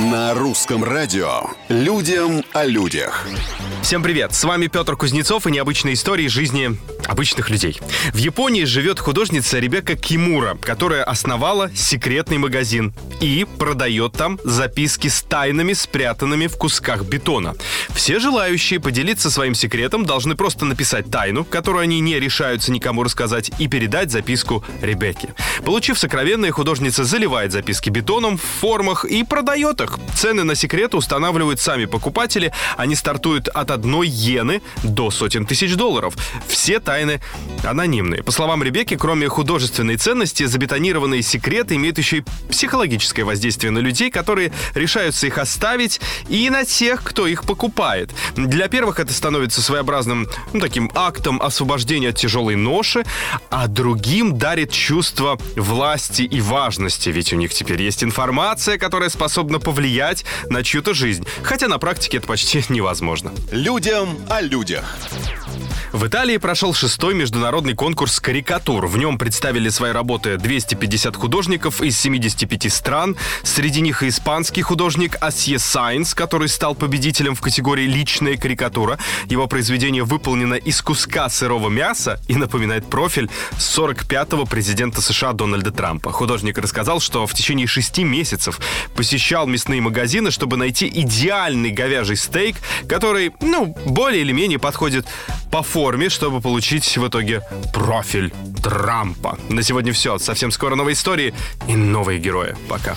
На русском радио «Людям о людях». Всем привет! С вами Петр Кузнецов и необычные истории жизни обычных людей. В Японии живет художница Ребекка Кимура, которая основала секретный магазин и продает там записки с тайнами, спрятанными в кусках бетона. Все желающие поделиться своим секретом должны просто написать тайну, которую они не решаются никому рассказать, и передать записку Ребекке. Получив сокровенное, художница заливает записки бетоном в формах и продает их. Цены на секреты устанавливают сами покупатели. Они стартуют от одной иены до сотен тысяч долларов. Все тайны анонимные. По словам Ребекки, кроме художественной ценности, забетонированные секреты имеют еще и психологическое воздействие на людей, которые решаются их оставить, и на тех, кто их покупает. Для первых это становится своеобразным ну, таким актом освобождения от тяжелой ноши, а другим дарит чувство власти и важности, ведь у них теперь есть информация, которая способна повлиять на чью-то жизнь. Хотя на практике это почти невозможно. Людям о людях. В Италии прошел шестой международный конкурс карикатур. В нем представили свои работы 250 художников из 75 стран. Среди них и испанский художник Асье Сайнс, который стал победителем в категории «Личная карикатура». Его произведение выполнено из куска сырого мяса и напоминает профиль 45-го президента США Дональда Трампа. Художник рассказал, что в течение шести месяцев посещал мясные магазины, чтобы найти идеальный говяжий стейк, который, ну, более или менее подходит по форме, чтобы получить в итоге профиль Трампа. На сегодня все. Совсем скоро новые истории и новые герои. Пока.